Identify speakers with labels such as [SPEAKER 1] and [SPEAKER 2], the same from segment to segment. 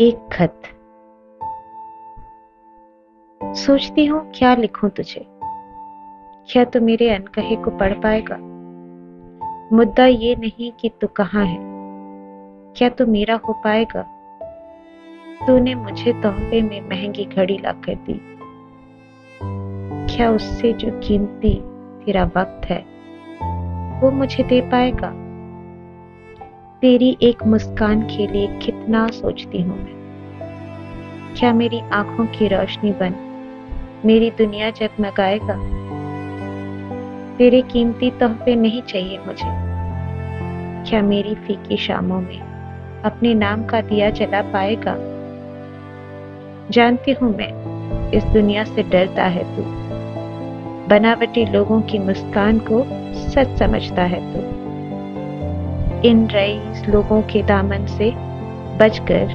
[SPEAKER 1] एक खत। सोचती हूँ, क्या लिखूं तुझे? क्या तू मेरे अनकहे को पढ़ पाएगा? मुद्दा ये नहीं कि तू कहाँ है। क्या तू मेरा हो पाएगा? तूने मुझे तोहफे में महँगी घड़ी ला कर दी। क्या उससे जो कीमती तेरा वक्त है, वो मुझे दे पाएगा? तेरी एक मुस्कान के लिए कितना सोचती हूँ मैं। क्या मेरी आँखों की रोशनी बन, मेरी दुनिया जगमगाएगा? तेरे कीमती तोहफे नहीं चाहिए मुझे। क्या मेरी फीकी शामों में अपने नाम का दिया जला पाएगा? जानती हूँ मैं, इस दुनिया से डरता है तू। बनावटी लोगों की मुस्कान को सच समझता है तू। इन रईस लोगों के दामन से बचकर,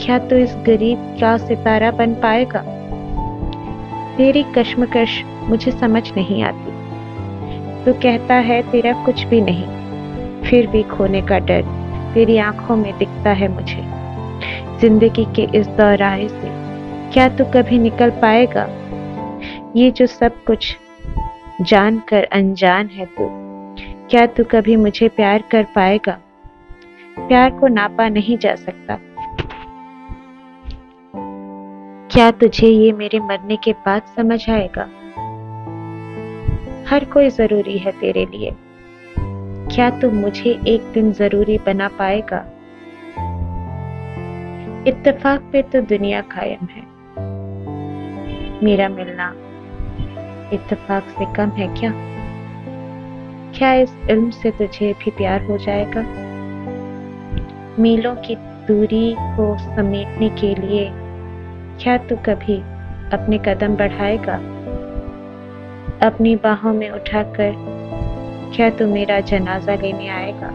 [SPEAKER 1] क्या तो इस गरीब का सितारा बन पाएगा? तेरी कश्मकश मुझे समझ नहीं आती। तू कहता है तेरा कुछ भी नहीं, फिर भी खोने का डर तेरी आँखों में दिखता है मुझे। ज़िंदगी के इस दौराहे से क्या तू कभी निकल पाएगा? ये जो सब कुछ जानकर अनजान है तू। क्या तू कभी मुझे प्यार कर पाएगा? प्यार को नापा नहीं जा सकता। क्या तुझे ये मेरे मरने के बाद समझ आएगा? हर कोई ज़रूरी है तेरे लिए। क्या तू मुझे एक दिन ज़रूरी बना पाएगा? इत्तेफाक पे तो दुनिया कायम है। मेरा मिलना इत्तेफाक से कम है क्या? क्या इस इल्म से तुझे भी प्यार हो जाएगा? मीलों की दूरी को समेटने के लिए क्या तू कभी अपने कदम बढ़ाएगा? अपनी बाहों में उठाकर क्या तू मेरा जनाजा लेने आएगा?